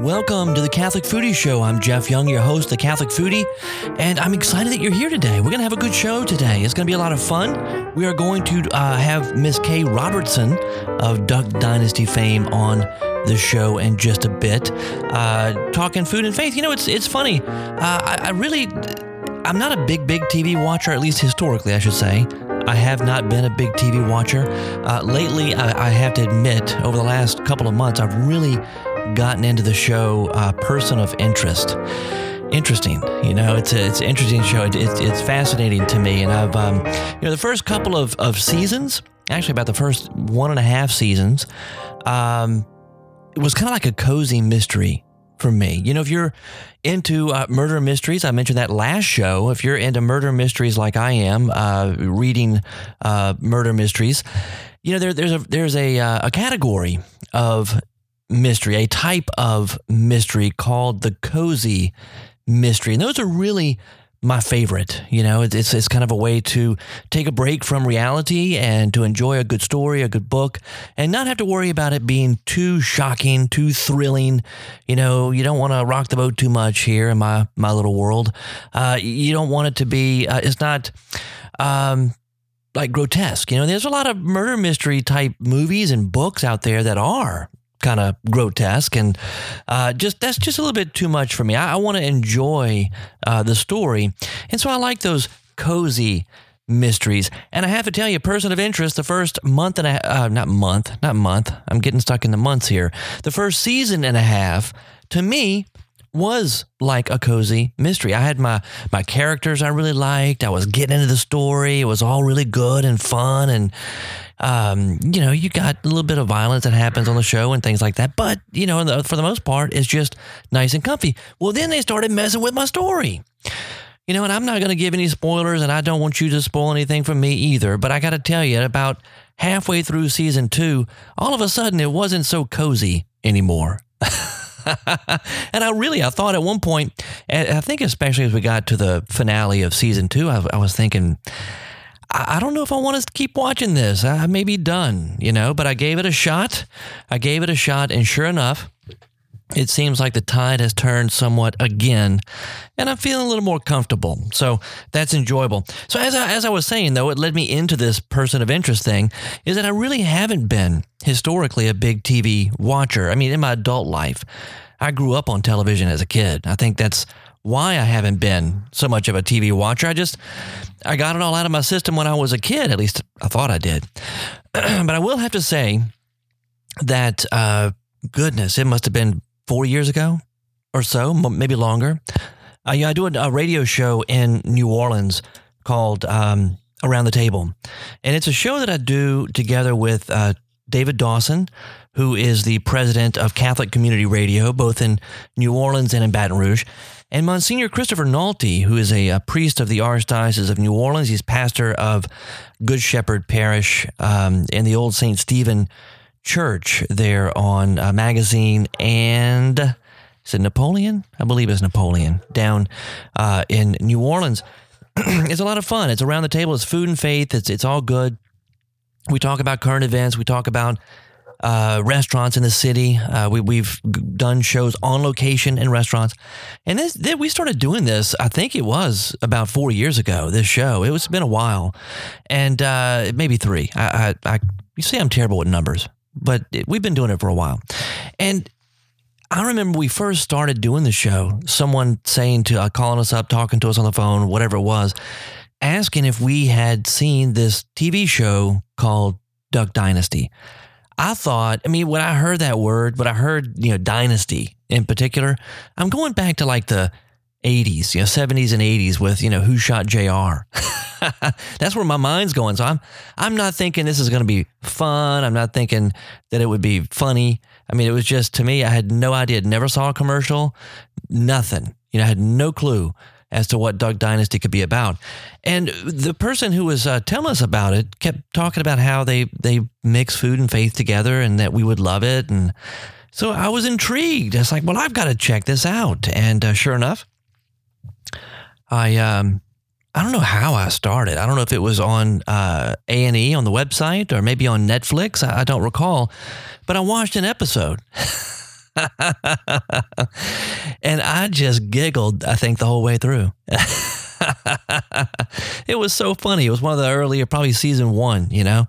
Welcome to the Catholic Foodie Show. I'm Jeff Young, your host, the Catholic Foodie, and I'm excited that you're here today. We're going to have a good show today. It's going to be a lot of fun. We are going to uh, have Miss Kay Robertson of Duck Dynasty fame on the show in just a bit, uh, talking food and faith. You know, it's it's funny. Uh, I, I really, I'm not a big big TV watcher, at least historically, I should say. I have not been a big TV watcher. Uh, lately, I, I, have to admit, over the last couple of months, I've really gotten into the show uh, Person of Interest. Interesting, you know, it's a, it's an interesting show. It, it, it's fascinating to me, and I've um, you know the first couple of, of seasons, actually about the first one and a half seasons, um, it was kind of like a cozy mystery for me. You know, if you're into uh, murder mysteries, I mentioned that last show. If you're into murder mysteries like I am, uh, reading uh, murder mysteries, you know, there, there's a there's a uh, a category of mystery, a type of mystery called the cozy mystery. And those are really my favorite. You know, it's, it's kind of a way to take a break from reality and to enjoy a good story, a good book, and not have to worry about it being too shocking, too thrilling. You know, you don't want to rock the boat too much here in my, my little world. Uh, you don't want it to be, uh, it's not, um, like grotesque. You know, there's a lot of murder mystery type movies and books out there that are kind of grotesque and uh, just that's just a little bit too much for me. I, I want to enjoy uh, the story, and so I like those cozy mysteries. And I have to tell you, person of interest, the first month and a uh, not month, not month. I'm getting stuck in the months here. The first season and a half to me was like a cozy mystery. I had my my characters I really liked. I was getting into the story. It was all really good and fun and um, you know, you got a little bit of violence that happens on the show and things like that. But, you know, for the most part, it's just nice and comfy. Well, then they started messing with my story. You know, and I'm not going to give any spoilers, and I don't want you to spoil anything from me either. But I got to tell you, about halfway through season two, all of a sudden it wasn't so cozy anymore. and I really, I thought at one point, I think especially as we got to the finale of season two, I, I was thinking, I don't know if I want to keep watching this. I may be done, you know, but I gave it a shot. I gave it a shot, and sure enough, it seems like the tide has turned somewhat again, and I'm feeling a little more comfortable. So that's enjoyable. So as I, as I was saying, though, it led me into this person of interest thing is that I really haven't been historically a big TV watcher. I mean, in my adult life, I grew up on television as a kid. I think that's why I haven't been so much of a TV watcher. I just I got it all out of my system when I was a kid. At least I thought I did. but I will have to say that uh, goodness, it must have been four years ago or so, maybe longer. Uh, yeah, I do a, a, radio show in New Orleans called um, Around the Table, and it's a show that I do together with uh, David Dawson, who is the president of Catholic Community Radio, both in New Orleans and in Baton Rouge. And Monsignor Christopher Nalty, who is a, a, priest of the Archdiocese of New Orleans, he's pastor of Good Shepherd Parish um, in the old St. Stephen Church there on a Magazine and is it Napoleon? I believe it's Napoleon down uh, in New Orleans. it's a lot of fun. It's around the table. It's food and faith. It's it's all good. We talk about current events. We talk about uh, restaurants in the city. Uh, we, we've done shows on location in restaurants. And this, this, we started doing this, I think it was about four years ago, this show. It was been a while. And uh, maybe three. I, I, I, you see, I'm terrible with numbers, but it, we've been doing it for a while. And I remember we first started doing the show, someone saying to, uh, calling us up, talking to us on the phone, whatever it was, asking if we had seen this TV show called Duck Dynasty. I thought, I mean, when I heard that word, but I heard, you know, dynasty in particular, I'm going back to like the 80s, you know, 70s and 80s with, you know, who shot JR. That's where my mind's going. So I'm I'm not thinking this is going to be fun. I'm not thinking that it would be funny. I mean, it was just to me, I had no idea. Never saw a commercial, nothing. You know, I had no clue as to what Duck Dynasty could be about. And the person who was uh, telling us about it kept talking about how they they mix food and faith together and that we would love it. And so I was intrigued. It's like, well, I've got to check this out. And uh, sure enough, I um, I don't know how I started. I don't know if it was on uh, A and E on the website or maybe on Netflix. I, I don't recall, but I watched an episode. and I just giggled, I think, the whole way through. it was so funny. It was one of the earlier, probably season one, you know,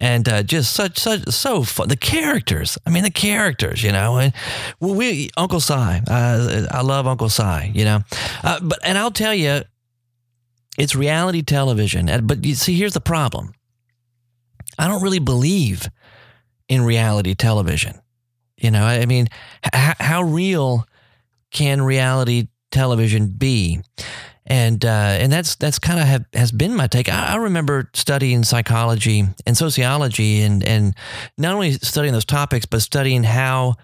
and uh, just such, such, so fun. The characters. I mean, the characters, you know. And we, Uncle Si, uh, I love Uncle Si, you know. Uh, but and I'll tell you, it's reality television. But you see, here's the problem. I don't really believe in reality television. You know, I mean, h- how real can reality television be? and uh, and that's that's kind of has been my take. I, I, remember studying psychology and sociology, and and not only studying those topics, but studying how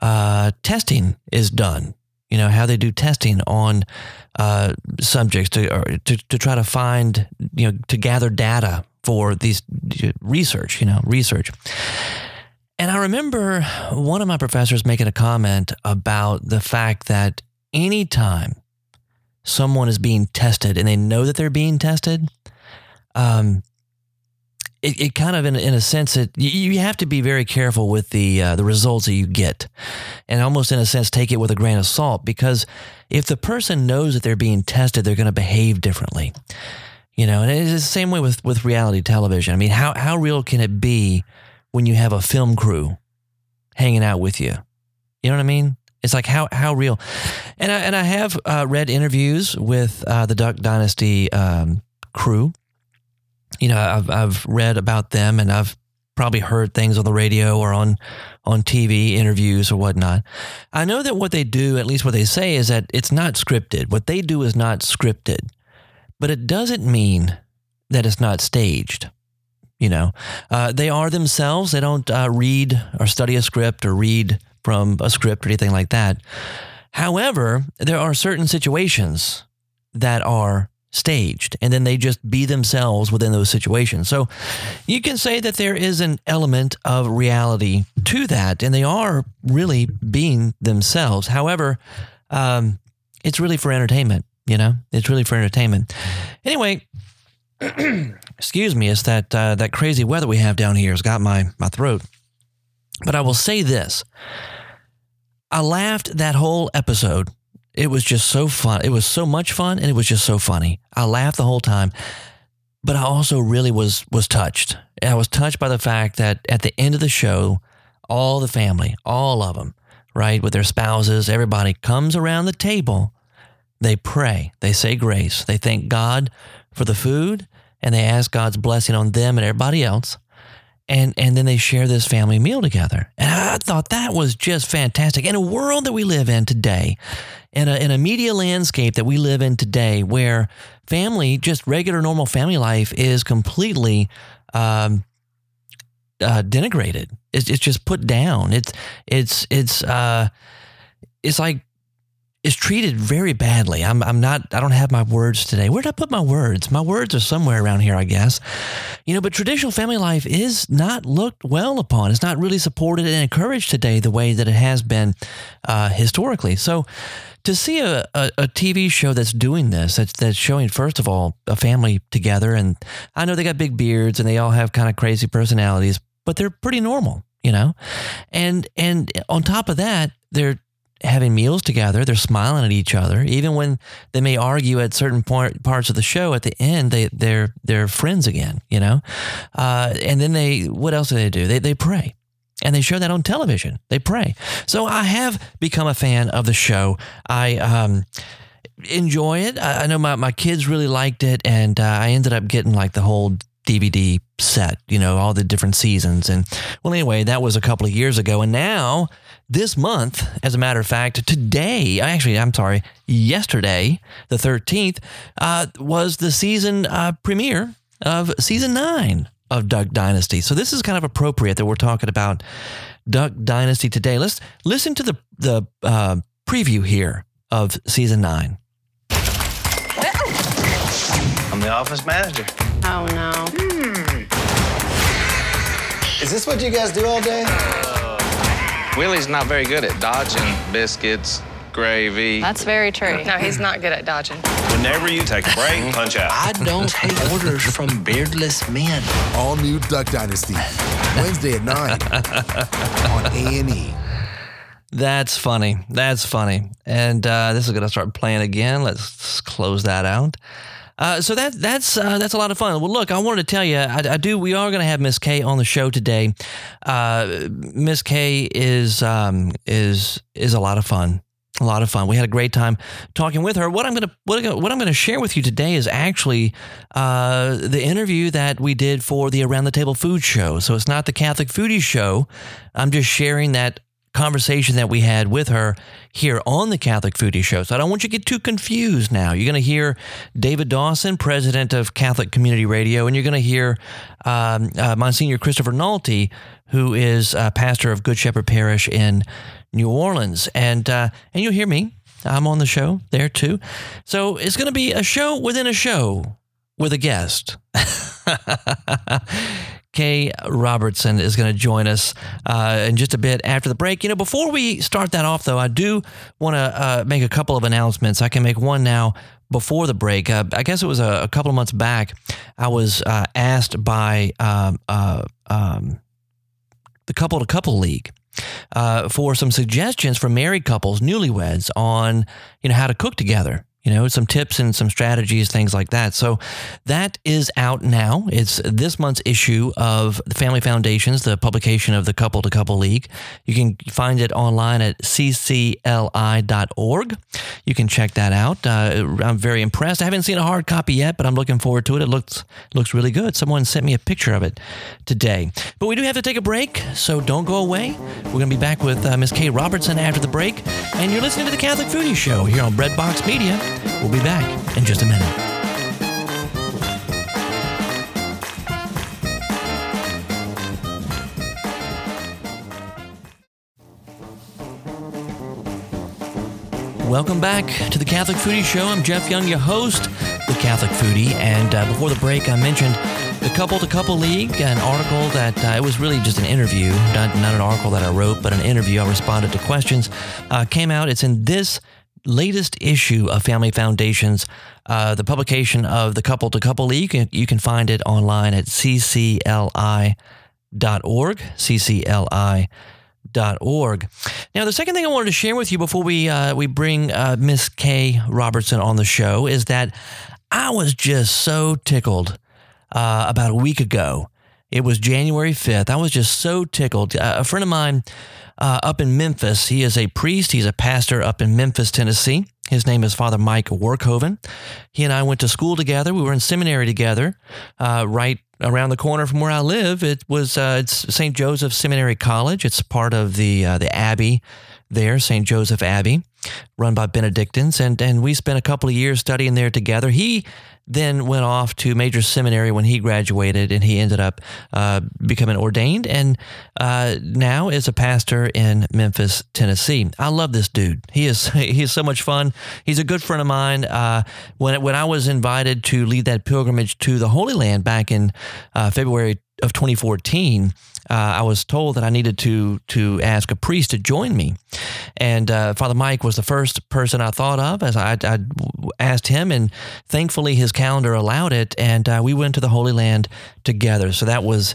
uh, testing is done. You know how they do testing on uh, subjects to, to to try to find you know to gather data for these research. You know research. And I remember one of my professors making a comment about the fact that anytime someone is being tested and they know that they're being tested, um, it, it kind of in, in a sense that you, you have to be very careful with the uh, the results that you get, and almost in a sense take it with a grain of salt because if the person knows that they're being tested, they're going to behave differently. You know, and it's the same way with with reality television. I mean, how how real can it be when you have a film crew hanging out with you? You know what I mean? It's like how how real, and I and I have uh, read interviews with uh, the Duck Dynasty um, crew. You know, I've I've read about them, and I've probably heard things on the radio or on on TV interviews or whatnot. I know that what they do, at least what they say, is that it's not scripted. What they do is not scripted, but it doesn't mean that it's not staged. You know, uh, they are themselves. They don't uh, read or study a script or read from a script or anything like that. However, there are certain situations that are staged and then they just be themselves within those situations. So you can say that there is an element of reality to that and they are really being themselves. However, um, it's really for entertainment, you know, it's really for entertainment. Anyway, excuse me, it's that, uh, that crazy weather we have down here has got my, my throat. But I will say this I laughed that whole episode. It was just so fun. It was so much fun and it was just so funny. I laughed the whole time. But I also really was was touched. I was touched by the fact that at the end of the show, all the family, all of them, right, with their spouses, everybody comes around the table. They pray, they say grace, they thank God for the food, and they ask God's blessing on them and everybody else and and then they share this family meal together. And I thought that was just fantastic. In a world that we live in today, in a in a media landscape that we live in today, where family, just regular normal family life, is completely um, uh, denigrated. It's, it's just put down. It's it's it's uh, it's like is treated very badly. I'm, I'm not, I don't have my words today. Where did I put my words? My words are somewhere around here, I guess. You know, but traditional family life is not looked well upon. It's not really supported and encouraged today the way that it has been uh, historically. So to see a, a, a, TV show that's doing this, that's, that's showing, first of all, a family together. And I know they got big beards and they all have kind of crazy personalities, but they're pretty normal you know and and on top of that they're having meals together. They're smiling at each other, even when they may argue at certain part, parts of the show. At the end, they they're they're friends again, you know. Uh, and then they, what else do they do? They they pray, and they show that on television. They pray. So I have become a fan of the show. I um, enjoy it. I, I know my my kids really liked it, and uh, I ended up getting like the whole DVD set, you know, all the different seasons. And well, anyway, that was a couple of years ago. And now this month, as a matter of fact, today, actually, I'm sorry, yesterday, the 13th, uh, was the season uh, premiere of season nine of Duck Dynasty. So this is kind of appropriate that we're talking about Duck Dynasty today. Let's listen to the, the uh, preview here of season nine. I'm the office manager. Oh, no. Hmm. Is this what you guys do all day? Willie's not very good at dodging biscuits, gravy. That's very true. No, he's not good at dodging. Whenever you take a break, punch out. I don't take orders from beardless men. All new Duck Dynasty, Wednesday at 9 on A&E. That's funny. That's funny. And uh, this is going to start playing again. Let's close that out. Uh, so that that's uh, that's a lot of fun. Well, look, I wanted to tell you, I, I do. We are going to have Miss Kay on the show today. Uh, Miss Kay is um, is is a lot of fun. A lot of fun. We had a great time talking with her. What I'm gonna what, what I'm gonna share with you today is actually uh, the interview that we did for the Around the Table Food Show. So it's not the Catholic Foodie Show. I'm just sharing that conversation that we had with her here on the Catholic Foodie Show. So I don't want you to get too confused now. You're going to hear David Dawson, president of Catholic Community Radio, and you're going to hear um, uh, Monsignor Christopher Nalty, who is uh, pastor of Good Shepherd Parish in New Orleans. And, uh, and you'll hear me. I'm on the show there too. So it's going to be a show within a show with a guest. Kay Robertson is going to join us uh, in just a bit after the break. You know, before we start that off, though, I do want to uh, make a couple of announcements. I can make one now before the break. Uh, I guess it was a, a, couple of months back. I was uh, asked by um, uh, um, the Couple to Couple League. Uh, for some suggestions for married couples, newlyweds, on you know how to cook together you know, some tips and some strategies, things like that. So that is out now. It's this month's issue of the Family Foundations, the publication of the Couple to Couple League. You can find it online at ccli.org. You can check that out. Uh, I'm very impressed. I haven't seen a hard copy yet, but I'm looking forward to it. It looks looks really good. Someone sent me a picture of it today. But we do have to take a break, so don't go away. We're going to be back with uh, Miss Kay Robertson after the break, and you're listening to the Catholic Foodie Show here on Breadbox Media. We'll be back in just a minute. Welcome back to the Catholic Foodie Show. I'm Jeff Young, your host, the Catholic Foodie. And uh, before the break, I mentioned the Couple to Couple League, an article that uh, it was really just an interview, not, not an article that I wrote, but an interview. I responded to questions. Uh, came out. It's in this latest issue of Family Foundations, uh, the publication of the Couple to Couple League. You can you can find it online at ccli.org, ccli.org. Now, the second thing I wanted to share with you before we uh, we bring uh, Miss Kay Robertson on the show is that I was just so tickled uh, about a week ago. It was January 5th. I was just so tickled. Uh, a friend of mine uh, up in Memphis. He is a priest. He's a pastor up in Memphis, Tennessee. His name is Father Mike Workhoven. He and I went to school together. We were in seminary together, uh, right around the corner from where I live. It was uh, it's St. Joseph Seminary College. It's part of the uh, the Abbey there, St. Joseph Abbey, run by Benedictines, and and we spent a couple of years studying there together. He then went off to major seminary when he graduated, and he ended up uh, becoming ordained, and uh, now is a pastor in Memphis, Tennessee. I love this dude. He is he is so much fun. He's a good friend of mine. Uh, when when I was invited to lead that pilgrimage to the Holy Land back in uh, February of 2014, uh, I was told that I needed to to ask a priest to join me, and uh, Father Mike was the first person I thought of as I, I asked him, and thankfully his calendar allowed it, and uh, we went to the Holy Land together. So that was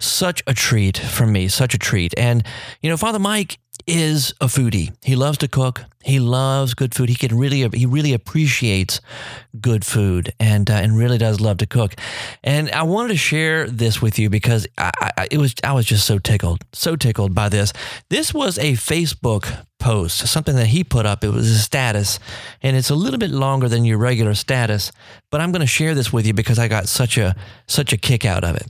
such a treat for me, such a treat. And you know, Father Mike is a foodie. He loves to cook. He loves good food. He can really he really appreciates good food and uh, and really does love to cook. And I wanted to share this with you because I, I, it was I was just so tickled, so tickled by this. This was a Facebook post, something that he put up. It was a status, and it's a little bit longer than your regular status. But I'm going to share this with you because I got such a such a kick out of it.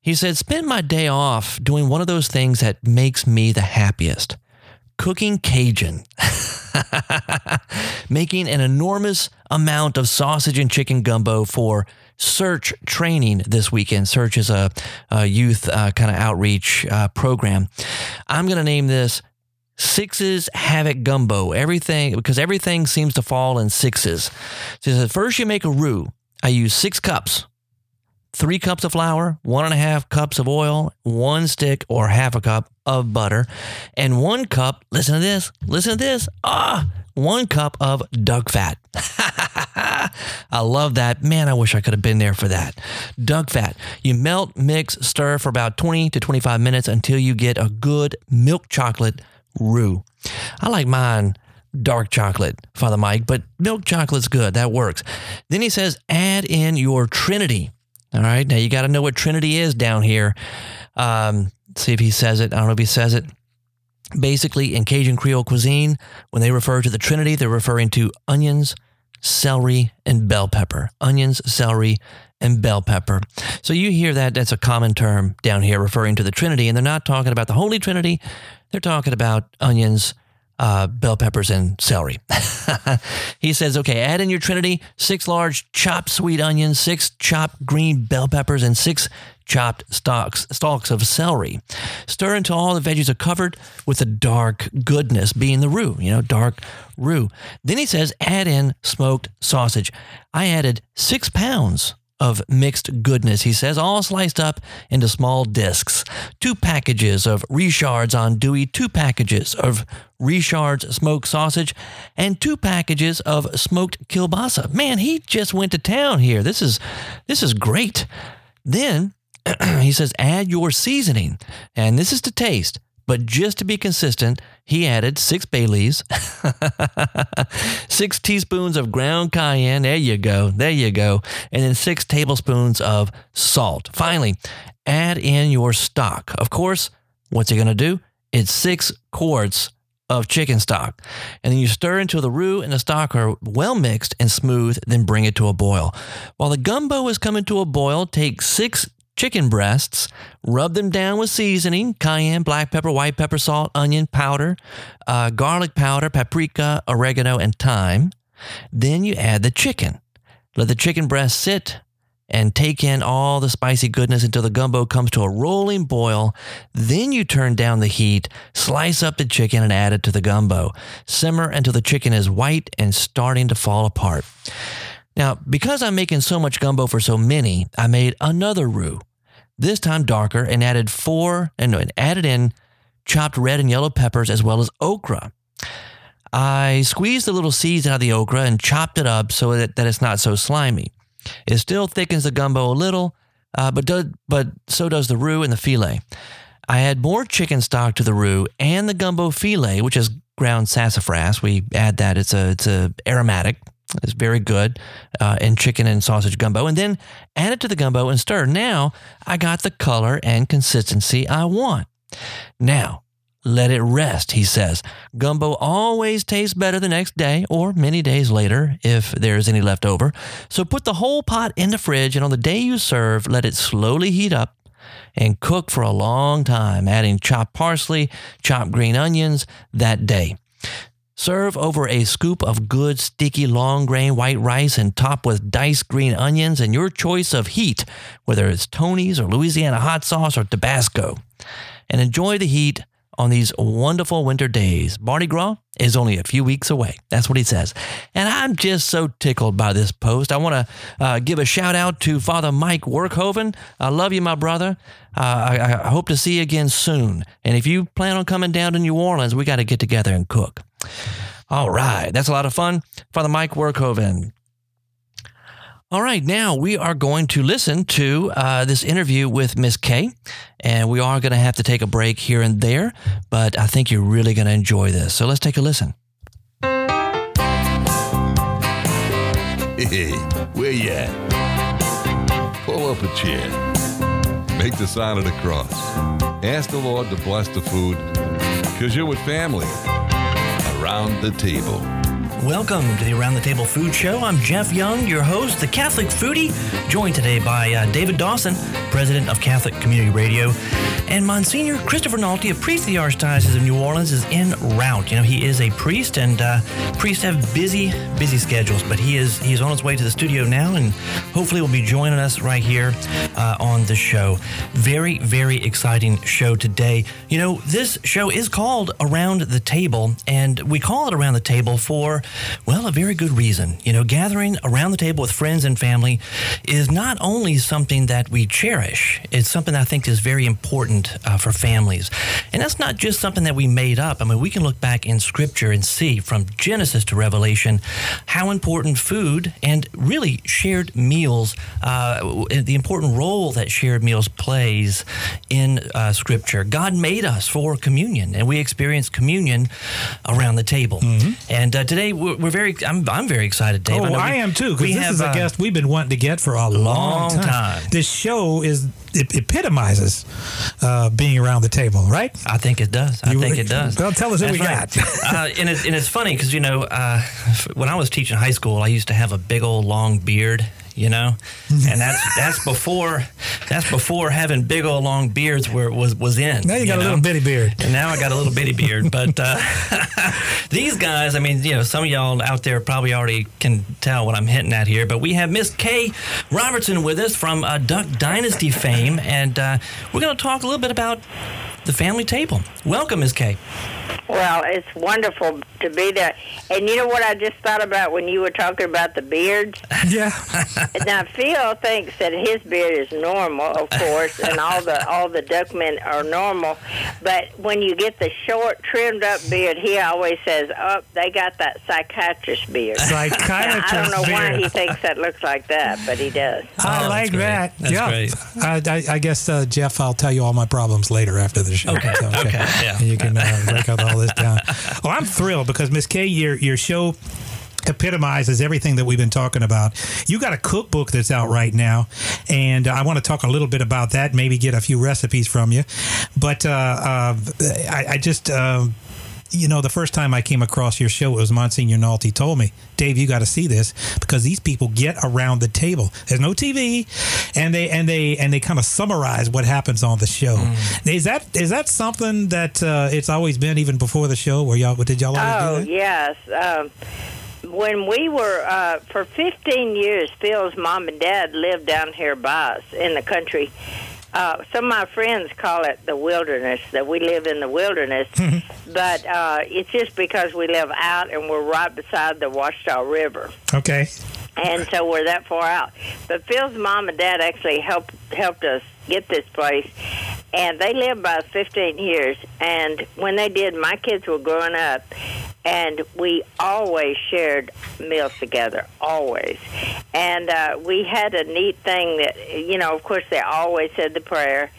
He said, Spend my day off doing one of those things that makes me the happiest cooking Cajun. Making an enormous amount of sausage and chicken gumbo for Search training this weekend. Search is a, a youth uh, kind of outreach uh, program. I'm going to name this Sixes Havoc Gumbo. Everything, because everything seems to fall in sixes. So first you make a roux. I use six cups three cups of flour, one and a half cups of oil, one stick or half a cup of butter, and one cup, listen to this, listen to this, ah, one cup of duck fat. I love that. Man, I wish I could have been there for that. Duck fat. You melt, mix, stir for about 20 to 25 minutes until you get a good milk chocolate roux. I like mine dark chocolate, Father Mike, but milk chocolate's good. That works. Then he says, add in your Trinity. All right. Now you got to know what Trinity is down here. Um, see if he says it. I don't know if he says it. Basically, in Cajun Creole cuisine, when they refer to the Trinity, they're referring to onions, celery, and bell pepper. Onions, celery, and bell pepper. So you hear that that's a common term down here referring to the Trinity, and they're not talking about the Holy Trinity. They're talking about onions, uh, bell peppers, and celery. he says, okay, add in your Trinity six large chopped sweet onions, six chopped green bell peppers, and six chopped stalks, stalks of celery. Stir until all the veggies are covered with the dark goodness, being the roux, you know, dark roux. Then he says, add in smoked sausage. I added six pounds of mixed goodness, he says, all sliced up into small discs. Two packages of Richard's andouille, two packages of Richard's smoked sausage, and two packages of smoked kielbasa. Man, he just went to town here. This is this is great. Then he says, add your seasoning, and this is to taste. But just to be consistent, he added six bay leaves, six teaspoons of ground cayenne. There you go. There you go. And then six tablespoons of salt. Finally, add in your stock. Of course, what's he going to do? It's six quarts of chicken stock. And then you stir until the roux and the stock are well mixed and smooth, then bring it to a boil. While the gumbo is coming to a boil, take six chicken breasts, rub them down with seasoning cayenne, black pepper, white pepper, salt, onion powder, uh, garlic powder, paprika, oregano, and thyme. Then you add the chicken. Let the chicken breast sit and take in all the spicy goodness until the gumbo comes to a rolling boil. Then you turn down the heat, slice up the chicken, and add it to the gumbo. Simmer until the chicken is white and starting to fall apart. Now, because I'm making so much gumbo for so many, I made another roux, this time darker, and added four and, and added in chopped red and yellow peppers as well as okra. I squeezed the little seeds out of the okra and chopped it up so that, that it's not so slimy. It still thickens the gumbo a little, uh, but, do, but so does the roux and the filé. I add more chicken stock to the roux and the gumbo filé, which is ground sassafras. We add that; it's a it's a aromatic. It's very good uh, in chicken and sausage gumbo, and then add it to the gumbo and stir. Now I got the color and consistency I want. Now let it rest, he says. Gumbo always tastes better the next day or many days later if there's any left over. So put the whole pot in the fridge and on the day you serve, let it slowly heat up and cook for a long time, adding chopped parsley, chopped green onions that day. Serve over a scoop of good, sticky, long grain white rice and top with diced green onions and your choice of heat, whether it's Tony's or Louisiana hot sauce or Tabasco. And enjoy the heat on these wonderful winter days. Mardi Gras is only a few weeks away. That's what he says. And I'm just so tickled by this post. I want to uh, give a shout out to Father Mike Workhoven. I love you, my brother. Uh, I, I hope to see you again soon. And if you plan on coming down to New Orleans, we got to get together and cook. All right, that's a lot of fun. Father Mike Workhoven. All right, now we are going to listen to uh, this interview with Miss Kay, and we are going to have to take a break here and there, but I think you're really going to enjoy this. So let's take a listen. Hey, where you at? Pull up a chair. Make the sign of the cross. Ask the Lord to bless the food, because you're with family around the table. Welcome to the Around the Table Food Show. I'm Jeff Young, your host, the Catholic Foodie, joined today by uh, David Dawson, president of Catholic Community Radio, and Monsignor Christopher Nalty, a priest of the Archdiocese of New Orleans, is en route. You know, he is a priest, and uh, priests have busy, busy schedules, but he is he is on his way to the studio now, and hopefully will be joining us right here uh, on the show. Very, very exciting show today. You know, this show is called Around the Table, and we call it Around the Table for well, a very good reason. You know, gathering around the table with friends and family is not only something that we cherish. It's something I think is very important uh, for families. And that's not just something that we made up. I mean, we can look back in Scripture and see from Genesis to Revelation how important food and really shared meals, uh, the important role that shared meals plays in uh, Scripture. God made us for communion, and we experience communion around the table. And uh, today we're, we're very, I'm, I'm very excited, Dave. Oh, know I we- am too, because this have, is a uh, guest we've been wanting to get for a long, long time. time. This show is it epitomizes uh, being around the table, right? I think it does. I You- think it does. Well, tell us who That's we right. got. uh, and, it's, and it's funny because, you know, uh, when I was teaching high school, I used to have a big old long beard. You know, and that's that's before that's before having big old long beards were was was in. Now you got a little bitty beard. And now I got a little bitty beard. But uh, these guys, I mean, you know, some of y'all out there probably already can tell what I'm hinting at here. But we have Miss Kay Robertson with us from uh, Duck Dynasty fame, and uh, we're going to talk a little bit about the family table. Welcome, Miss Kay. Well, it's wonderful to be there. And you know what I just thought about when you were talking about the beards? Yeah. now Phil thinks that his beard is normal, of course, and all the all the duckmen are normal. But when you get the short, trimmed up beard, he always says, "Oh, they got that psychiatrist beard." And Psychiatrist I don't know why beard. he thinks that looks like that, but he does. I Oh, like great. that. That's yeah. great. I, I, I guess, uh, Jeff, I'll tell you all my problems later after the show. Okay, So, okay, yeah. And you can uh, break out all this down. Well, I'm thrilled because, Miss Kay, your, your show epitomizes everything that we've been talking about. You got a cookbook that's out right now, and I want to talk a little bit about that. Maybe get a few recipes from you, but uh, uh, I, I just. Uh, you know, the first time I came across your show, it was Monsignor Nalty told me, Dave, you got to see this because these people get around the table. There's no TV, and they and they and they kind of summarize what happens on the show. Is that is that something that uh, it's always been even before the show? Where y'all did y'all always Oh do that? yes. Um, when we were uh, for 15 years, Phil's mom and dad lived down here by us in the country. Uh, some of my friends call it the wilderness. That we live in the wilderness, but uh, it's just because we live out and we're right beside the Ouachita River Okay. and so we're that far out. But Phil's mom and dad actually helped helped us get this place, and they lived by 15 years. And when they did, my kids were growing up, and we always shared meals together, always. And uh, we had a neat thing that you know, of course, they always said the prayer.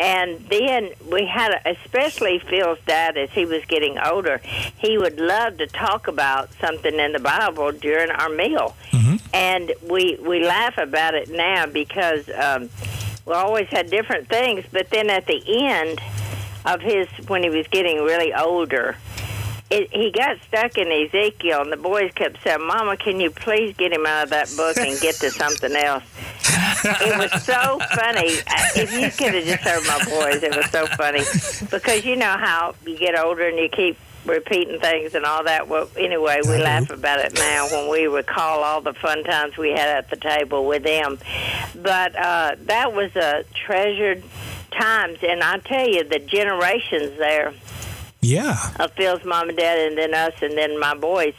And then we had, a, especially Phil's dad, as he was getting older, he would love to talk about something in the Bible during our meal. And we we laugh about it now because um, always had different things. But then at the end of his, when he was getting really older, it, he got stuck in Ezekiel, and the boys kept saying, "Mama, can you please get him out of that book and get to something else?" it was so funny. If you could have just heard my boys, it was so funny because you know how you get older and you keep repeating things and all that. Well, anyway, we laugh about it now when we recall all the fun times we had at the table with them. But uh, that was a treasured times, and I tell you, the generations there Yeah. of Phil's mom and dad, and then us, and then my boys.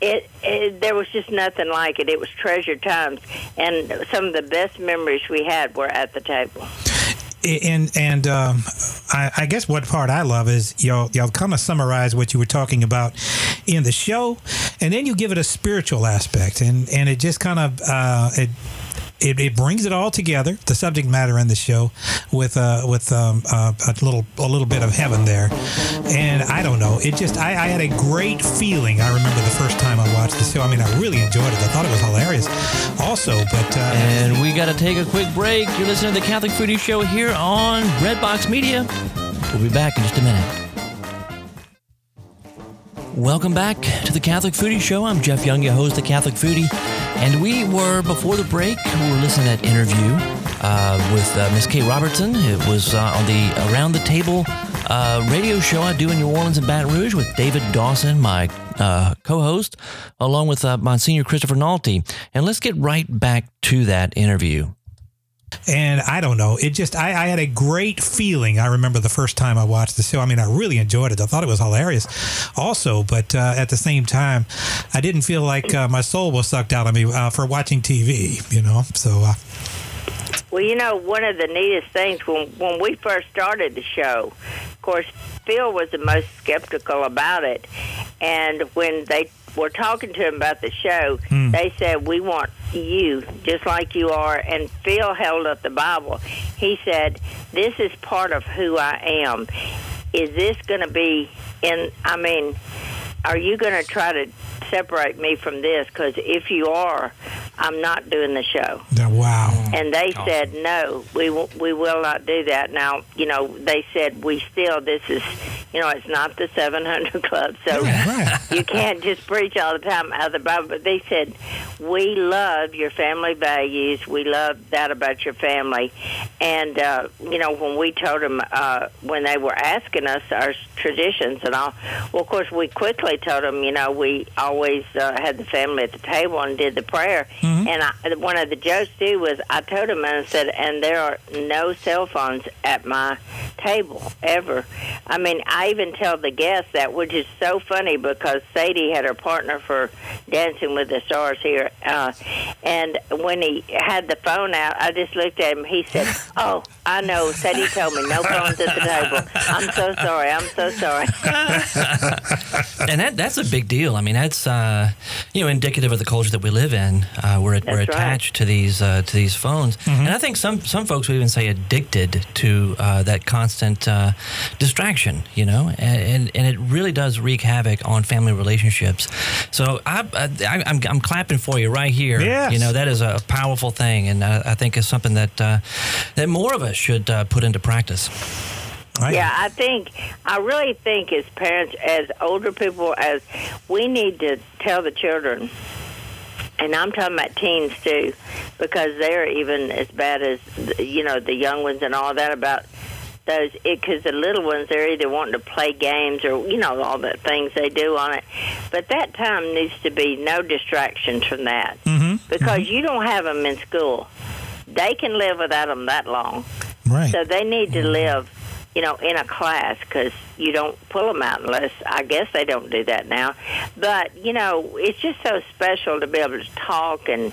It, it there was just nothing like it. It was treasured times, and some of the best memories we had were at the table. And and um, I, I guess what part I love is y'all y'all kind of summarize what you were talking about in the show, and then you give it a spiritual aspect, and and it just kind of uh, it. It, it brings it all together, the subject matter in the show, with uh, with um, uh, a little a little bit of heaven there, and I don't know. It just I, I had a great feeling. I remember the first time I watched the show. I mean, I really enjoyed it. I thought it was hilarious, also. But uh, And we got to take a quick break. You're listening to the Catholic Foodie Show here on Breadbox Media. We'll be back in just a minute. Welcome back to the Catholic Foodie Show. I'm Jeff Young, your host, the Catholic Foodie. And we were, before the break, we were listening to that interview uh, with uh, Miss Kay Robertson. It was uh, on the Around the Table uh, radio show I do in New Orleans and Baton Rouge with David Dawson, my uh, co host, along with uh, Monsignor Christopher Nalty. And let's get right back to that interview. And I don't know. It just I, I had a great feeling. I remember the first time I watched the show. I mean, I really enjoyed it. I thought it was hilarious, also. But uh, at the same time, I didn't feel like uh, my soul was sucked out of me uh, for watching TV. You know, so. Uh, Well, you know, one of the neatest things when when we first started the show, of course, Phil was the most skeptical about it, and when they were talking to him about the show, hmm. they said, "We want you just like you are." And Phil held up the Bible. He said, "This is part of who I am. Is this going to be in? I mean." Are you going to try to separate me from this? Because if you are, I'm not doing the show. Wow. And they said, no, we, w- we will not do that. Now, you know, they said, we still, this is, you know, it's not the 700 Club, so Right. you can't just preach all the time out of the Bible. But they said, we love your family values. We love that about your family. And, uh, you know, when we told them, uh, when they were asking us our traditions and all, well, of course, we quickly told them, you know, we always uh, had the family at the table and did the prayer. And I, one of the jokes, too, was I told them and I said, and there are no cell phones at my table ever. I mean, I even tell the guests that, which is so funny because Sadie had her partner for Dancing with the Stars here. Uh, and when he had the phone out, I just looked at him. He said, Oh, I know. Sadie told me no phones at the table. I'm so sorry. I'm so sorry. and that that's a big deal. I mean, that's uh, you know indicative of the culture that we live in. Uh, we're we're That's right. attached to these uh, to these phones, and I think some some folks would even say addicted to uh, that constant uh, distraction. You know, and, and and it really does wreak havoc on family relationships. So I, I I'm I'm clapping for you right here. Yes. You know that is a powerful thing, and I, I think is something that uh, that more of us should uh, put into practice. Right. Yeah, I think I really think as parents, as older people, as we need to tell the children, and I'm talking about teens too, because they're even as bad as you know the young ones and all that about those. Because the little ones, they're either wanting to play games or you know all the things they do on it, but that time needs to be no distractions from that Mm-hmm. because you don't have them in school. They can live without them that long. Right. So they need to live, you know, in a class because you don't pull them out unless I guess they don't do that now. But you know, it's just so special to be able to talk and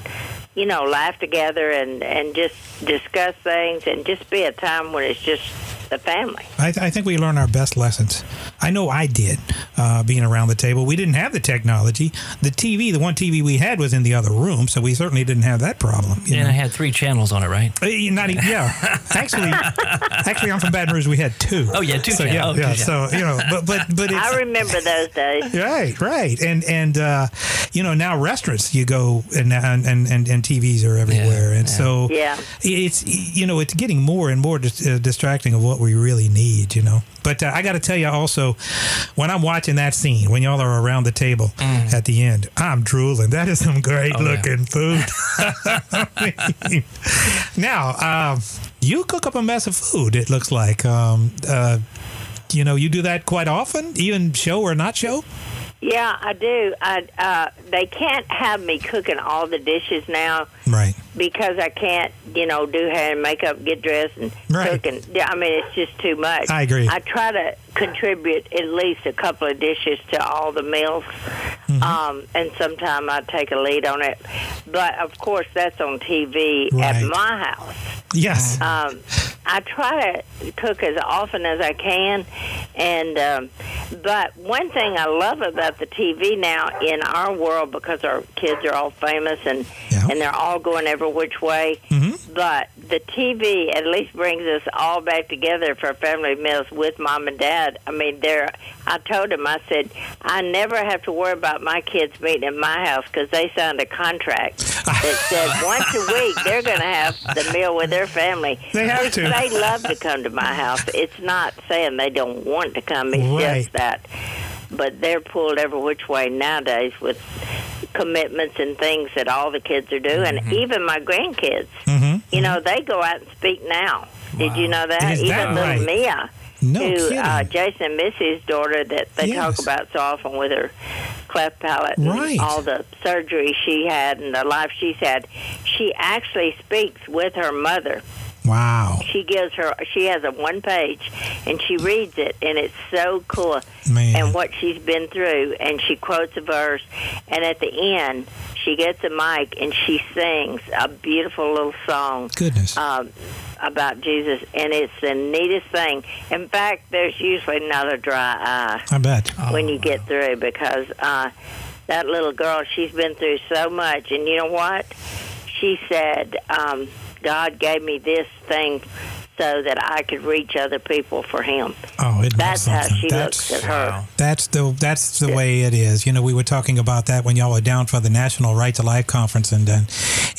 you know laugh together and and just discuss things and just be a time when it's just the family. I, I think we learn our best lessons. I know I did, uh, being around the table. We didn't have the technology. The TV, the one TV we had was in the other room, so we certainly didn't have that problem. You And know? I had three channels on it, right? Uh, Not even, yeah. Actually, actually, I'm from Baton Rouge. We had two. Oh, yeah, two So yeah, channels. yeah. Okay, yeah. So you know, but but but it's, I remember those days. Right, right, and and uh, you know now restaurants you go and and and, and, and TVs are everywhere, and yeah. so Yeah. it's you know it's getting more and more dis- uh, distracting of what we really need, you know. But uh, I got to tell you also, when I'm watching that scene, when y'all are around the table at the end, I'm drooling. That is some great Mm. Oh, yeah. looking food. I mean, now, um, you cook up a mess of food. It looks like. Um, uh, you know, you do that quite often, even show or not show. Yeah, I do. I uh, they can't have me cooking all the dishes now. Right. because I can't, you know, do hair and makeup, get dressed, and Right. cook, and yeah, I mean, it's just too much. I agree. I try to contribute at least a couple of dishes to all the meals, Mm-hmm. um, and sometimes I take a lead on it. But of course, that's on TV at my house. Yes. Um, I try to cook as often as I can, and um, but one thing I love about the TV now in our world because our kids are all famous and Yeah. and they're all going every which way. Mhm. But the TV at least brings us all back together for family meals with mom and dad. I mean, they're. I told them I said I never have to worry about my kids meeting at my house because they signed a contract that said once a week they're going to have the meal with their family. They have to. They love to come to my house. It's not saying they don't want to come. It's Right. just that. But they're pulled every which way nowadays with commitments and things that all the kids are doing. And even my grandkids, Mhm. You know, they go out and speak now. Did you know that? Is Even that little right? Mia, No who uh, Jason Missy's daughter that they Yes. talk about so often with her cleft palate and Right. all the surgery she had and the life she's had. She actually speaks with her mother Wow. She gives her. She has a one page, and she reads it, and it's so cool. Man. And what she's been through, and she quotes a verse, and at the end, she gets a mic and she sings a beautiful little song. Goodness. Um, about Jesus, and it's the neatest thing. In fact, there's usually not a dry eye I bet. when you get through because uh, that little girl, she's been through so much. And you know what? She said, um, God gave me this thing so that I could reach other people for Him. Oh, that That's how she That's- looks at her. That's the that's the way it is. You know, we were talking about that when y'all were down for the National Right to Life conference, and and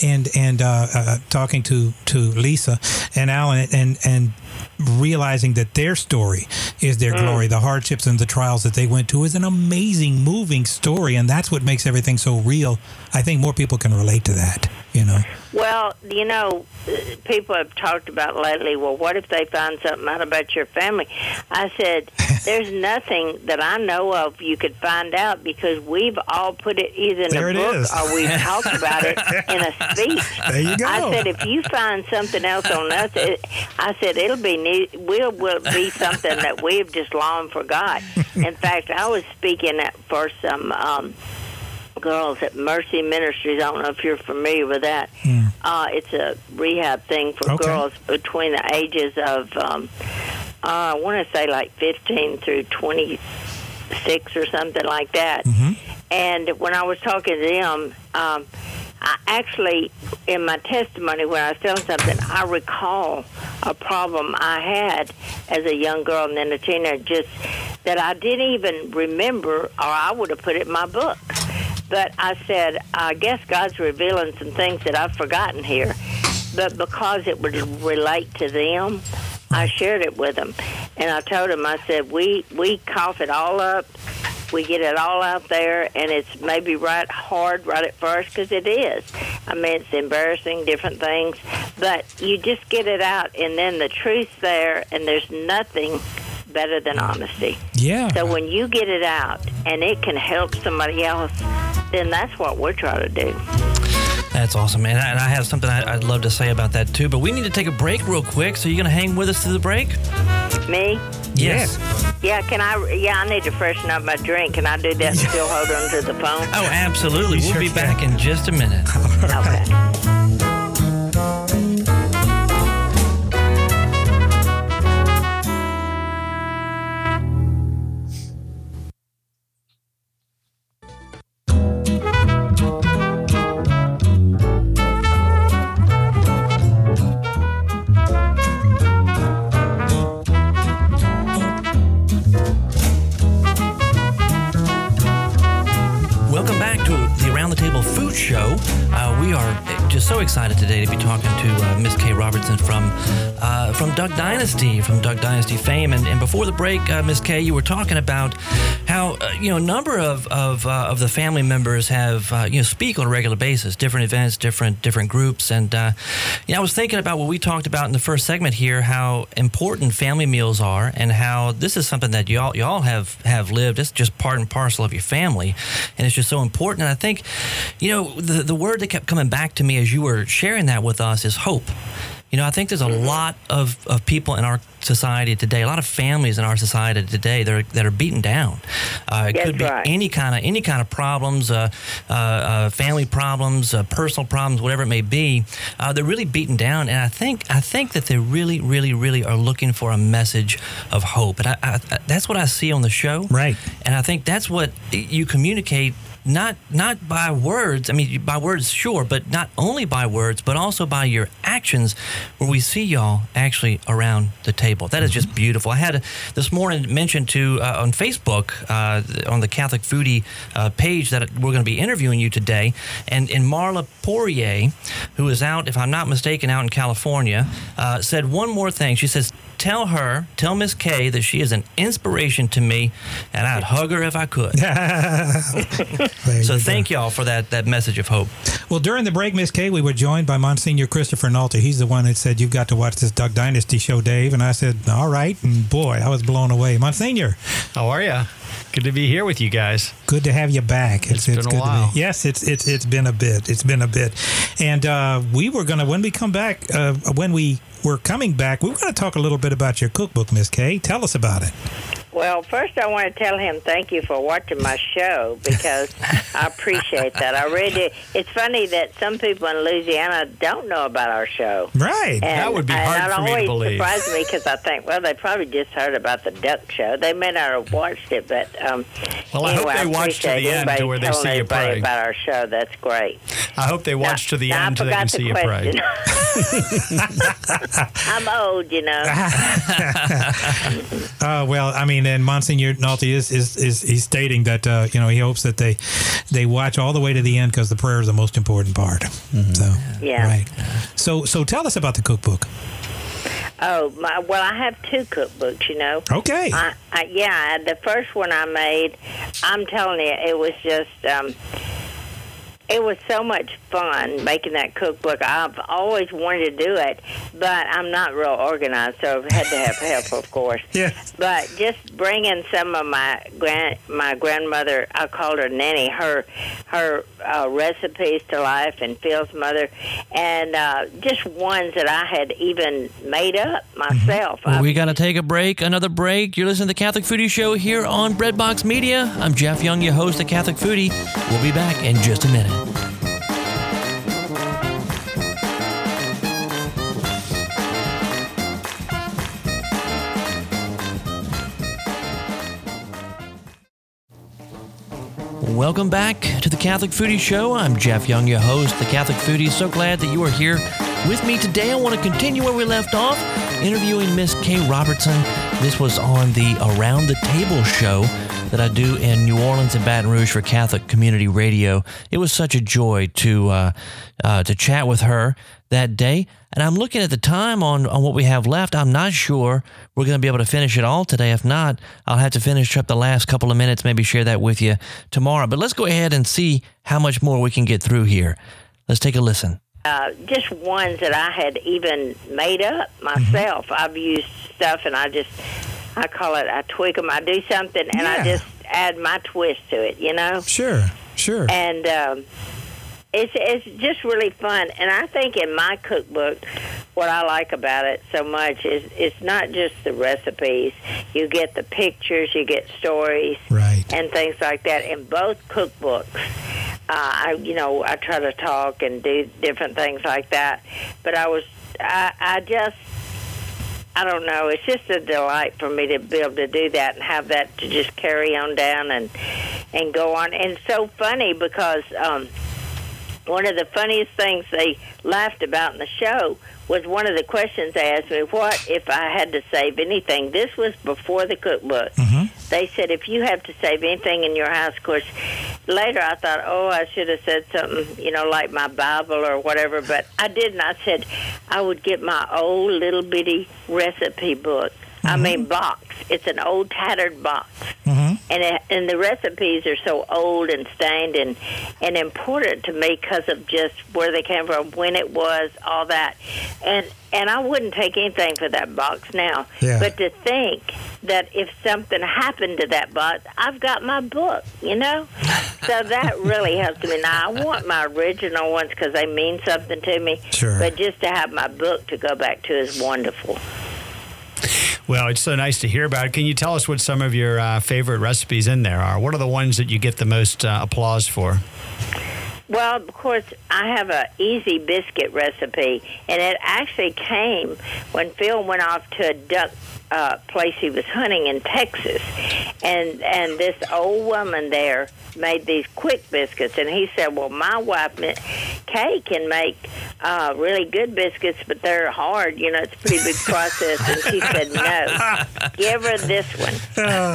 and and uh, uh, talking to to Lisa and Alan, and and realizing that their story is their glory, the hardships and the trials that they went to is an amazing, moving story, and that's what makes everything so real. I think more people can relate to that. You know, Well, you know, uh, people have talked about lately, well, what if they find something out about your family? I said, there's nothing that I know of you could find out because we've all put it either in There a book is. or we've talked about it in a speech. There you go. I said, if you find something else on us, it, I said, it'll be neat. Will will be something that we've just long forgot. In fact, I was speaking at, for some um, girls at Mercy Ministries. I don't know if you're familiar with that. Uh, it's a rehab thing for Okay. girls between the ages of, um, uh, I want to say like 15 through 26 or something like that. And when I was talking to them, um, I actually, in my testimony, when I was telling something, I recall a problem I had as a young girl and then a teenager, just that I didn't even remember, or I would have put it in my book. But I said, I guess God's revealing some things that I've forgotten here. But because it would relate to them, I shared it with them. And I told them, I said, we, we cough it all up. We get it all out there, and it's maybe right hard right at first because it is. I mean, it's embarrassing, different things, but you just get it out, and then the truth's there, and there's nothing better than honesty. yeah. So when you get it out and it can help somebody else, then that's what we're trying to do. That's awesome, man. And I have something I- I'd love to say about that too. But we need to take a break real quick. So you gonna hang with us through the break? Me? Yes. Yeah, can I? Yeah, I need to freshen up my drink. Can I do that and still hold on to the phone? Oh, absolutely. We'll sure be can. back in just a minute. Okay. Dynasty, from Duck Dynasty fame. And, and before the break, uh, Miss Kay, you were talking about how uh, you know a number of of, uh, of the family members have uh, you know speak on a regular basis, different events, different different groups. And uh, you know, I was thinking about what we talked about in the first segment here, how important family meals are, and how this is something that y'all y'all have have lived. It's just part and parcel of your family, and it's just so important. And I think, you know, the the word that kept coming back to me as you were sharing that with us is hope. You know, I think there's a lot of, of people in our society today, a lot of families in our society today that are, that are beaten down. Uh, it That's could be right. any kind of any kind of problems, uh, uh, uh, family problems, uh, personal problems, whatever it may be. Uh, they're really beaten down, and I think I think that they really, really, really are looking for a message of hope, and I, I, I, that's what I see on the show. Right. And I think that's what you communicate not not by words. I mean, by words, sure, but not only by words, but also by your actions, where we see y'all actually around the table. That is just beautiful. I had a, this morning mentioned to uh, on Facebook uh, on the Catholic Foodie uh, page that we're going to be interviewing you today, and and Marla Poirier, who is out, if I'm not mistaken, out in California, uh, said one more thing. She says. Tell her, tell Miss Kay that she is an inspiration to me, and I'd hug her if I could. So you go. thank y'all for that that message of hope. Well, during the break, Miss Kay, we were joined by Monsignor Christopher Nalty. He's the one that said, You've got to watch this Duck Dynasty show, Dave. And I said, All right. And boy, I was blown away. Monsignor. How are you? Good to be here with you guys. Good to have you back. It's been a good to while. be. Yes, it's it's it's been a bit. It's been a bit, and uh, we were gonna when we come back uh, when we were coming back, we were gonna talk a little bit about your cookbook, Miss Kay. Tell us about it. Well, first I want to tell him thank you for watching my show because I appreciate that. I really. It's funny that some people in Louisiana don't know about our show. Right. And, That would be and hard it for me to always believe. surprises me because I think, well, they probably just heard about the duck show. They may not have watched it, but um, Well, I hope anyway, they watch to the end to where they see you pray. about our show. That's great. I hope they watch to the end so they can see the you pray. I'm old, you know. Uh, well, I mean, and Monsignor Nalty is, is, is he's stating that uh, you know he hopes that they they watch all the way to the end because the prayer is the most important part. So Yeah. right. So so tell us about the cookbook. Oh, my, well, I have two cookbooks, you know. Okay. I, I, yeah, the first one I made, I'm telling you, it was just, um, it was so much fun making that cookbook. I've always wanted to do it, but I'm not real organized, so I've had to have help, of course. Yes. But just bringing some of my grand, my grandmother, I called her Nanny, her her uh, recipes to life, and Phil's mother, and uh, just ones that I had even made up myself. Well, we got to take a break, another break. You're listening to the Catholic Foodie Show here on Breadbox Media. I'm Jeff Young, your host of Catholic Foodie. We'll be back in just a minute. Welcome back to the Catholic Foodie Show. I'm Jeff Young, your host, the Catholic Foodie. So glad that you are here with me today. I want to continue where we left off, interviewing Miss Kay Robertson. This was on the Around the Table show that I do in New Orleans and Baton Rouge for Catholic Community Radio. It was such a joy to uh, uh, to chat with her that day. And I'm looking at the time on, on what we have left. I'm not sure we're going to be able to finish it all today. If not, I'll have to finish up the last couple of minutes, maybe share that with you tomorrow. But let's go ahead and see how much more we can get through here. Let's take a listen. uh, just ones that I had even made up myself. I've used stuff and I just, I call it, I tweak them. I do something and Yeah. I just add my twist to it, you know? Sure. Sure. And um, it's, it's just really fun. And I think in my cookbook, what I like about it so much is it's not just the recipes. You get the pictures, you get stories, Right. and things like that in both cookbooks. Uh, I, you know, I try to talk and do different things like that, but I was, I, I just, I don't know. It's just a delight for me to be able to do that and have that to just carry on down and and go on. And it's so funny because um, one of the funniest things they laughed about in the show was one of the questions they asked me, "What if I had to save anything?" This was before the cookbook. They said, "If you have to save anything in your house," of course. Later, I thought, "Oh, I should have said something, you know, like my Bible or whatever," but I didn't. I said I would get my old little bitty recipe book. I mm-hmm. mean, box. It's an old tattered box mm-hmm. And it, and the recipes are so old and stained and and important to me because of just where they came from, when it was, all that, and and I wouldn't take anything for that box now. Yeah. But to think that if something happened to that box, I've got my book, you know. so that really helps me. Now I want my original ones because they mean something to me. Sure. But just to have my book to go back to is wonderful. Well, it's so nice to hear about it. Can you tell us what some of your uh, favorite recipes in there are? What are the ones that you get the most uh, applause for? Well, of course, I have a easy biscuit recipe, and it actually came when Phil went off to a duck uh, place he was hunting in Texas, and and this old woman there made these quick biscuits, and he said, "Well, my wife, Kay, can make uh, really good biscuits, but they're hard. You know, it's a pretty big process." And she said, "No, give her this one.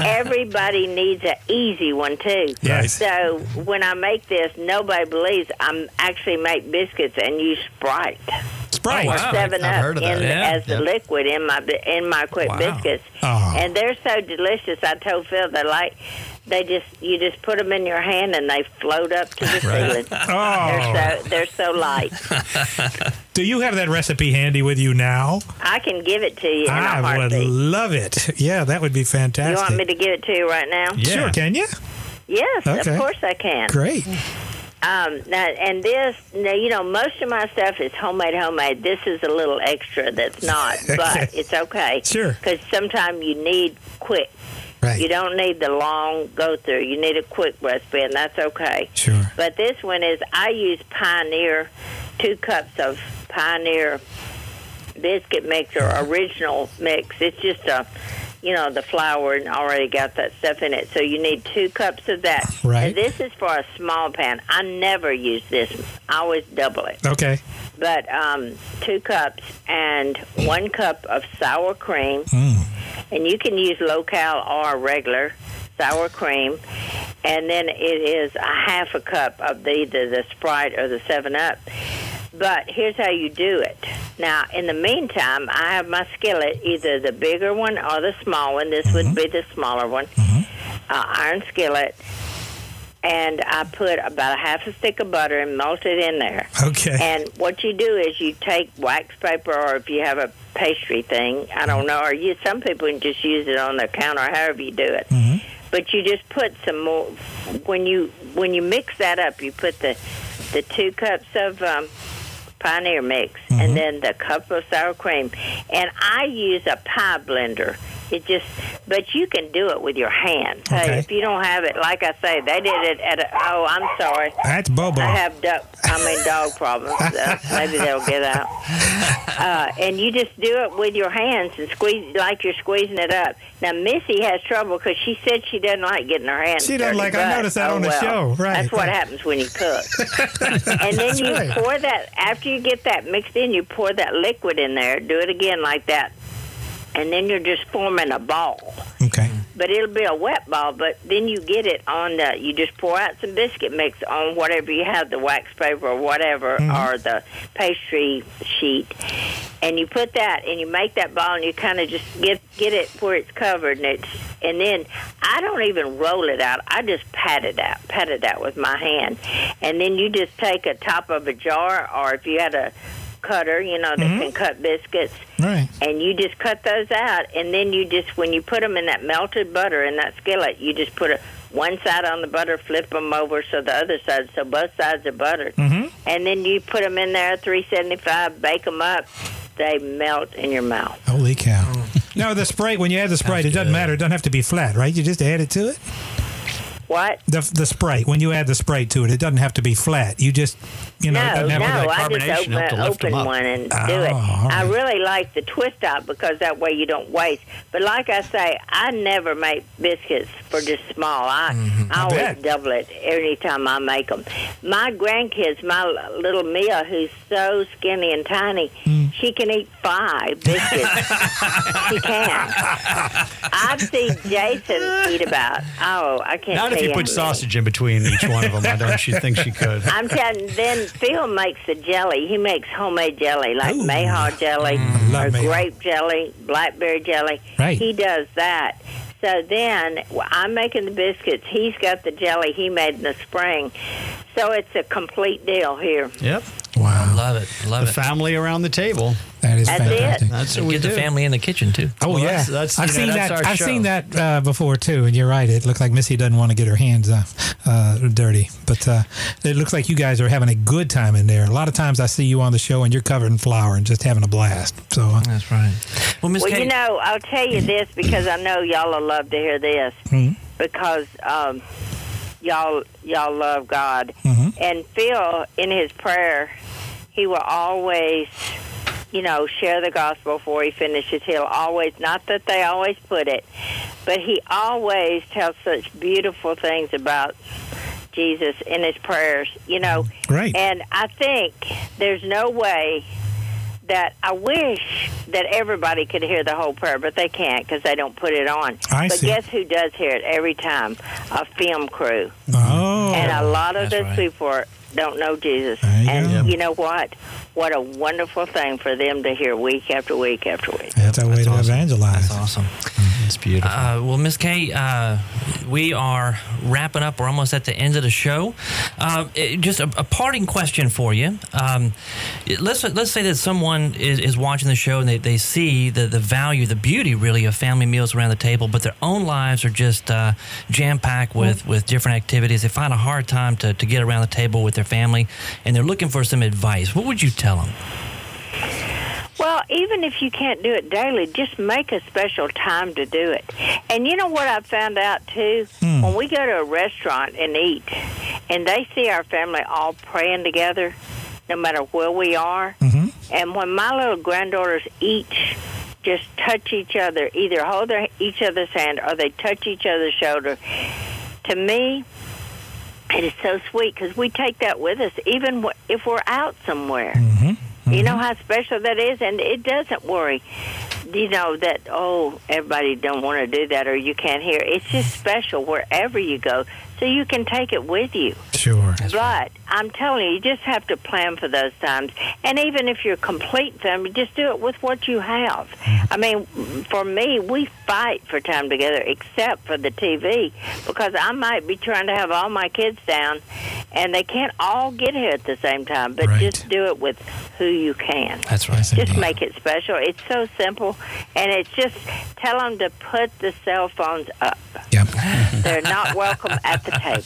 Everybody needs an easy one too." Yes. So when I make this, nobody believes I'm actually make biscuits and use Sprite Sprite. Oh, wow. Seven I've Up heard of that. in Yeah, as the yeah. liquid in my in my quick Wow. biscuits, Oh. and they're so delicious. I told Phil they like they just you just put them in your hand and they float up to the ceiling. Oh. They're so they're so light. Do you have that recipe handy with you now? I can give it to you in a I would love it. Yeah, that would be fantastic. You want me to give it to you right now? Yeah. Sure, can you? Yes, Okay. of course I can. Great. Um, now, and this, now, you know, most of my stuff is homemade, homemade. This is a little extra that's not, but it's okay. Sure. Because sometimes you need quick. Right. You don't need the long go through. You need a quick recipe, and that's okay. Sure. But this one is I use Pioneer, two cups of Pioneer biscuit mix or original mix. It's just a, you know, the flour and already got that stuff in it. So you need two cups of that. Right. And this is for a small pan. I never use this. I always double it. Okay. But um, two cups and one cup of sour cream, Mm. and you can use local or regular sour cream. And then it is a half a cup of the, either the Sprite or the Seven Up. But here's how you do it. Now, in the meantime, I have my skillet, either the bigger one or the small one. This would be the smaller one. Uh, iron skillet. And I put about a half a stick of butter and melt it in there. Okay. And what you do is you take wax paper, or if you have a pastry thing, I don't know, or you some people can just use it on their counter, however you do it. But you just put some more. When you when you mix that up, you put the the two cups of um, Pioneer mix, and mm-hmm. then the cup of sour cream. And I use a pie blender. It just, but you can do it with your hands. Okay. Hey, if you don't have it, like I say, they did it at a. Oh, I'm sorry. That's Bobo. I have duck, I mean dog problems. Uh, maybe they'll get out. Uh, and you just do it with your hands and squeeze like you're squeezing it up. Now Missy has trouble because she said she doesn't like getting her hands. She doesn't like- I noticed that oh on the well. show. Right. That's what happens when you cook. and then you right. pour that after you get that mixed in. You pour that liquid in there. Do it again like that, and then you're just forming a ball Okay. but it'll be a wet ball. But then you get it on the. You just pour out some biscuit mix on whatever you have, the wax paper or whatever, mm-hmm. or the pastry sheet, and you put that and you make that ball and you kind of just get get it where it's covered and it's and then I don't even roll it out. I just pat it out, pat it out with my hand, and then you just take a top of a jar or if you had a cutter, you know, that can cut biscuits Right. and you just cut those out and then you just when you put them in that melted butter in that skillet you just put a, one side on the butter flip them over so the other side so both sides are buttered Mhm. and then you put them in there 375 bake them up they melt in your mouth Holy cow. Now the Sprite, when you add the Sprite, it doesn't matter. It doesn't have to be flat, right? You just add it to it. What The the Sprite, when you add the Sprite to it, it doesn't have to be flat. You just, you know, it no, no, have to. I just open, help to lift 'em open one and Oh, do it. all I really like the twist out because that way you don't waste. But like I say, I never make biscuits for just small. I, Mm-hmm. I always bet. double it every time I make them. My grandkids, my little Mia, who's so skinny and tiny, Mm. She can eat five biscuits. she can. I've seen Jason eat about. Oh, I can't. Not tell if you put many. sausage in between each one of them. I don't she think she could. I'm telling. Then Phil makes the jelly. He makes homemade jelly, like Ooh. mayhaw jelly mm, love or mayhaw. grape jelly, blackberry jelly. Right. He does that. So then I'm making the biscuits. He's got the jelly he made in the spring. So it's a complete deal here. Yep. Wow, Love it. Love The it. family around the table. that is That's it. fantastic. That's what And we get do. the family in the kitchen too. Oh Well, yeah, that's- that's, I've you know, seen that's that. our I've show. seen that uh, before too, and you're right. It looked like Missy doesn't want to get her hands uh, uh, dirty, but uh, it looks like you guys are having a good time in there. A lot of times I see you on the show and you're covered in flour and just having a blast. So uh, That's right. Well, Miss Well, Kate, you know, I'll tell you this because I know y'all will love to hear this Mhm. because um, y'all y'all love God. Mhm. And Phil, in his prayer, he will always, you know, share the gospel before he finishes. He'll always, not that they always put it, but he always tells such beautiful things about Jesus in his prayers. You know, Right. and I think there's no way that I wish that everybody could hear the whole prayer, but they can't because they don't put it on. I but see. guess who does hear it every time? A film crew. Oh, and a lot of that's those right. people don't know Jesus. You and go. you know what? What a wonderful thing for them to hear week after week after week. that's a way That's to awesome. evangelize. That's awesome. That's beautiful. Uh, well, Miss Kay, uh, we are wrapping up. We're almost at the end of the show. Uh, it- just a, a parting question for you. Um, let's let's say that someone is, is watching the show and they, they see the, the value, the beauty, really, of family meals around the table, but their own lives are just uh, jam packed with, with different activities. They find a hard time to, to get around the table with their family, and they're looking for some advice. What would you tell them? Well, even if you can't do it daily, just make a special time to do it. And you know what I found out too? Hmm. When we go to a restaurant and eat, and they see our family all praying together, no matter where we are, mm-hmm. and when my little granddaughters each just touch each other, either hold their, each other's hand or they touch each other's shoulder, to me, it is so sweet because we take that with us, even if we're out somewhere. Mm-hmm. You know mm-hmm. how special that is, and it doesn't worry. You know that oh, everybody don't want to do that, or you can't hear. It's just special wherever you go, so you can take it with you. Sure. But I'm telling you, you just have to plan for those times. And even if you're complete family, just do it with what you have. Mm-hmm. I mean, for me, we fight for time together, except for the TV, because I might be trying to have all my kids down, and they can't all get here at the same time. But Right. just do it with who you can. That's right. Just make it special. It's so simple, and it's just tell them to put the cell phones up. Yep. They're not welcome at the table.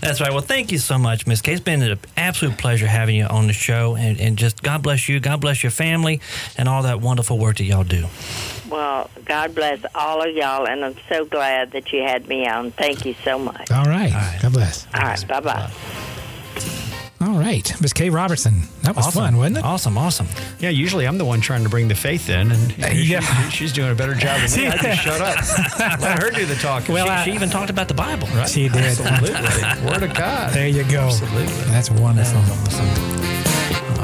That's right. Well, thank you so much, Miss Kay. It's been an absolute pleasure having you on the show, and, and just God bless you, God bless your family, and all that wonderful work that y'all do. Well, God bless all of y'all, and I'm so glad that you had me on. Thank you so much. All right. God bless. All right, bye bye. All right. Miss Kay Robertson. That was awesome. fun, wasn't it? Awesome, awesome. yeah, usually I'm the one trying to bring the faith in, and you know, Yeah. she's, she's doing a better job than me. I just shut up. Let her do the talking. Well, she, I- she even talked about the Bible. right? She did. Absolutely. Word of God. There you go. Absolutely. That's wonderful. All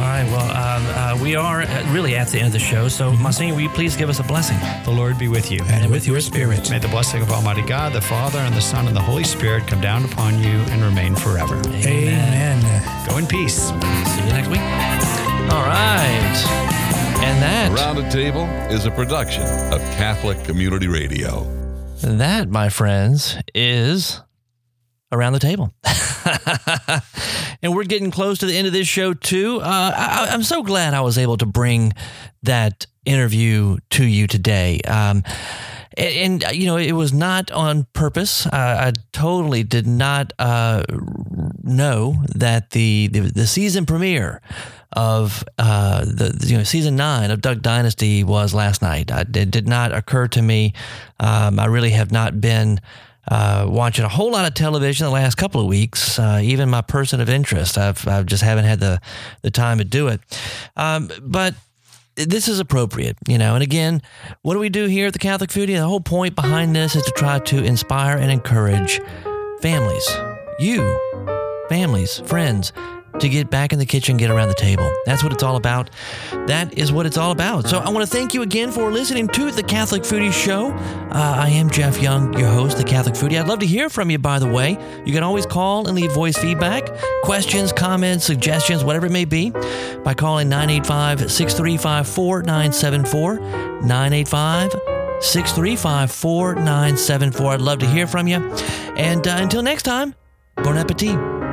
right. Well, um, uh, we are uh, really at the end of the show. So, Monsignor, will you please give us a blessing? The Lord be with you. And with your spirit. May the blessing of Almighty God, the Father, and the Son, and the Holy Spirit come down upon you and remain forever. Amen. Go in peace. See you next week. All right. And that, Around the Table is a production of Catholic Community Radio. that, my friends, is around the table. and we're getting close to the end of this show too. Uh, I, I'm so glad I was able to bring that interview to you today. Um, and, and, you know, it was not on purpose. Uh, I totally did not uh, know that the, the the season premiere of uh, the you know season nine of Duck Dynasty was last night. I, it did not occur to me. Um, I really have not been uh, watching a whole lot of television the last couple of weeks. Uh, even my person of interest, I've I just haven't had the the time to do it. Um, but this is appropriate, you know. And again, what do we do here at the Catholic Foodie? The whole point behind this is to try to inspire and encourage families, you, families, friends, to get back in the kitchen, get around the table. That's what it's all about. That is what it's all about. So I want to thank you again for listening to the Catholic Foodie Show. Uh, I am Jeff Young, your host, the Catholic Foodie. I'd love to hear from you, by the way. You can always call and leave voice feedback, questions, comments, suggestions, whatever it may be, by calling 985 635 4974. 985 635 4974. I'd love to hear from you. And uh, until next time, bon appetit.